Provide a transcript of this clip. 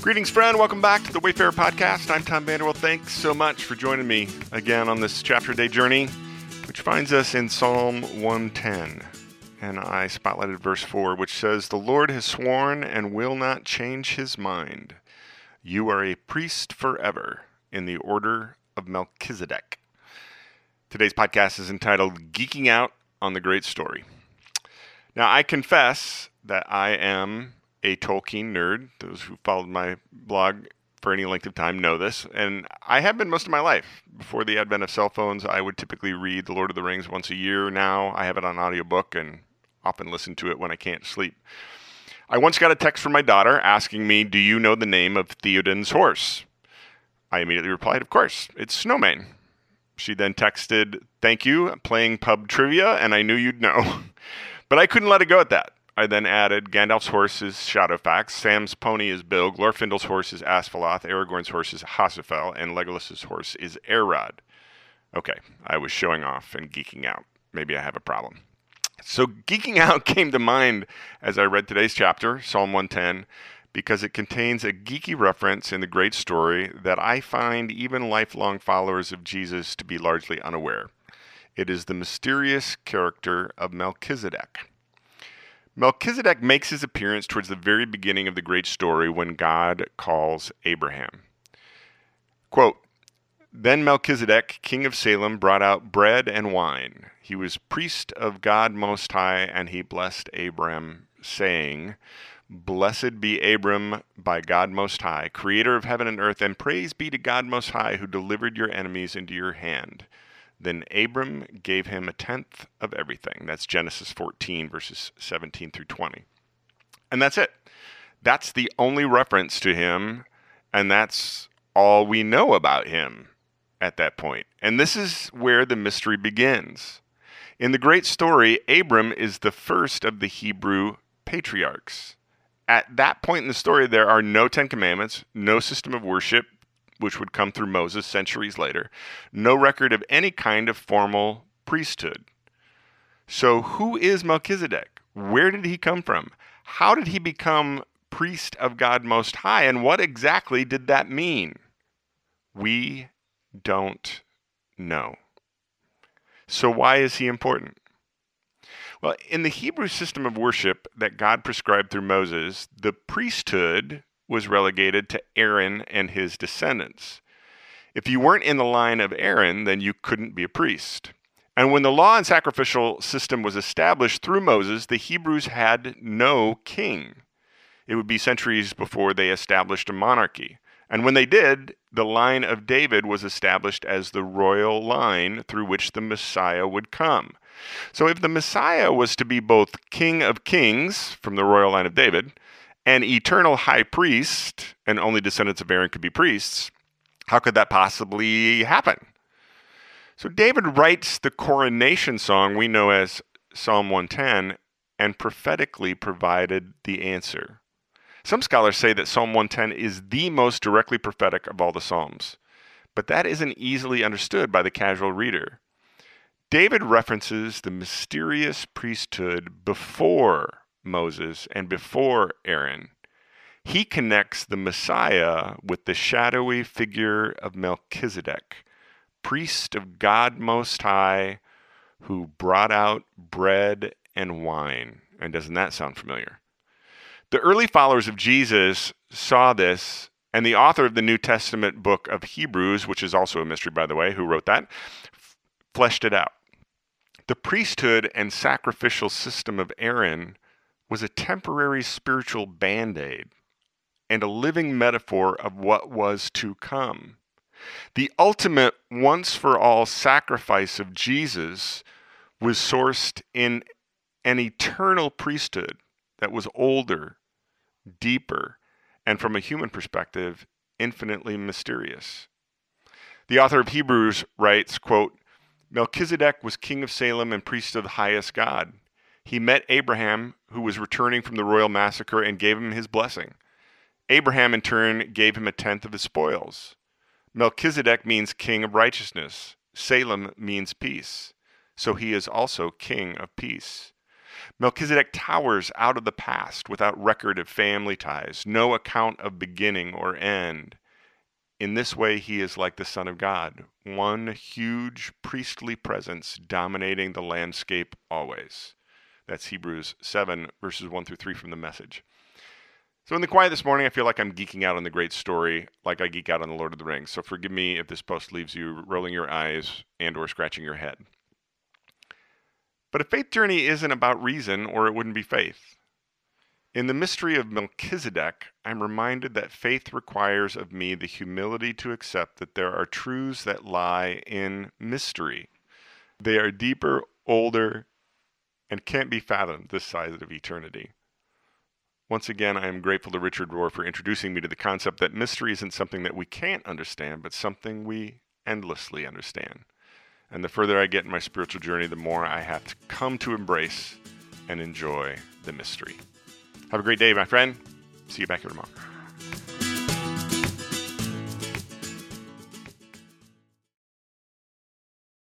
Greetings, friend. Welcome back to the Wayfarer Podcast. I'm Tom Vanderwell. Thanks so much for joining me again on this chapter day journey, which finds us in Psalm 110. And I spotlighted verse 4, which says, The Lord has sworn and will not change his mind. You are a priest forever in the order of Melchizedek. Today's podcast is entitled Geeking Out on the Great Story. Now, I confess that I am a Tolkien nerd. Those who followed my blog for any length of time know this, and I have been most of my life. Before the advent of cell phones, I would typically read The Lord of the Rings once a year. Now I have it on audiobook and often listen to it when I can't sleep. I once got a text from my daughter asking me, Do you know the name of Theoden's horse? I immediately replied, Of course, it's Snowmane. She then texted, Thank you, playing pub trivia, and I knew you'd know. but I couldn't let it go at that. I then added Gandalf's horse is Shadowfax, Sam's pony is Bill, Glorfindel's horse is Asfaloth, Aragorn's horse is Hasufel, and Legolas's horse is Arod. Okay, I was showing off and geeking out. Maybe I have a problem. So geeking out came to mind as I read today's chapter, Psalm 110, because it contains a geeky reference in the great story that I find even lifelong followers of Jesus to be largely unaware. It is the mysterious character of Melchizedek. Melchizedek makes his appearance towards the very beginning of the great story when God calls Abraham. Quote, then Melchizedek, king of Salem, brought out bread and wine. He was priest of God Most High, and he blessed Abram, saying, Blessed be Abram by God Most High, creator of heaven and earth, and praise be to God Most High, who delivered your enemies into your hand. Then Abram gave him a tenth of everything. That's Genesis 14, verses 17 through 20. And that's it. That's the only reference to him, and that's all we know about him at that point. And this is where the mystery begins. In the great story, Abram is the first of the Hebrew patriarchs. At that point in the story, there are no Ten Commandments, no system of worship, which would come through Moses centuries later, no record of any kind of formal priesthood. So, who is Melchizedek? Where did he come from? How did he become priest of God Most High? And what exactly did that mean? We don't know. So, why is he important? Well, in the Hebrew system of worship that God prescribed through Moses, the priesthood was relegated to Aaron and his descendants. If you weren't in the line of Aaron, then you couldn't be a priest. And when the law and sacrificial system was established through Moses, the Hebrews had no king. It would be centuries before they established a monarchy. And when they did, the line of David was established as the royal line through which the Messiah would come. So if the Messiah was to be both King of Kings from the royal line of David an eternal high priest, and only descendants of Aaron could be priests, how could that possibly happen? So David writes the coronation song we know as Psalm 110 and prophetically provided the answer. Some scholars say that Psalm 110 is the most directly prophetic of all the Psalms, but that isn't easily understood by the casual reader. David references the mysterious priesthood before Moses and before Aaron, he connects the Messiah with the shadowy figure of Melchizedek, priest of God Most High, who brought out bread and wine. And doesn't that sound familiar? The early followers of Jesus saw this, and the author of the New Testament book of Hebrews, which is also a mystery, by the way, who wrote that, fleshed it out. The priesthood and sacrificial system of Aaron was a temporary spiritual band aid and a living metaphor of what was to come. The ultimate once for all sacrifice of Jesus was sourced in an eternal priesthood that was older, deeper, and from a human perspective, infinitely mysterious. The author of Hebrews writes, quote, Melchizedek was king of Salem and priest of the highest God. He met Abraham, who was returning from the royal massacre, and gave him his blessing. Abraham, in turn, gave him a tenth of his spoils. Melchizedek means king of righteousness. Salem means peace. So he is also king of peace. Melchizedek towers out of the past without record of family ties, no account of beginning or end. In this way, he is like the Son of God, one huge priestly presence dominating the landscape always. That's Hebrews 7, verses 1 through 3 from the message. So, in the quiet this morning, I feel like I'm geeking out on the great story, like I geek out on the Lord of the Rings. So, forgive me if this post leaves you rolling your eyes and/or scratching your head. But a faith journey isn't about reason, or it wouldn't be faith. In the mystery of Melchizedek, I'm reminded that faith requires of me the humility to accept that there are truths that lie in mystery. They are deeper, older, and can't be fathomed this side of eternity. Once again, I am grateful to Richard Rohr for introducing me to the concept that mystery isn't something that we can't understand, but something we endlessly understand. And the further I get in my spiritual journey, the more I have to come to embrace and enjoy the mystery. Have a great day, my friend. See you back here tomorrow.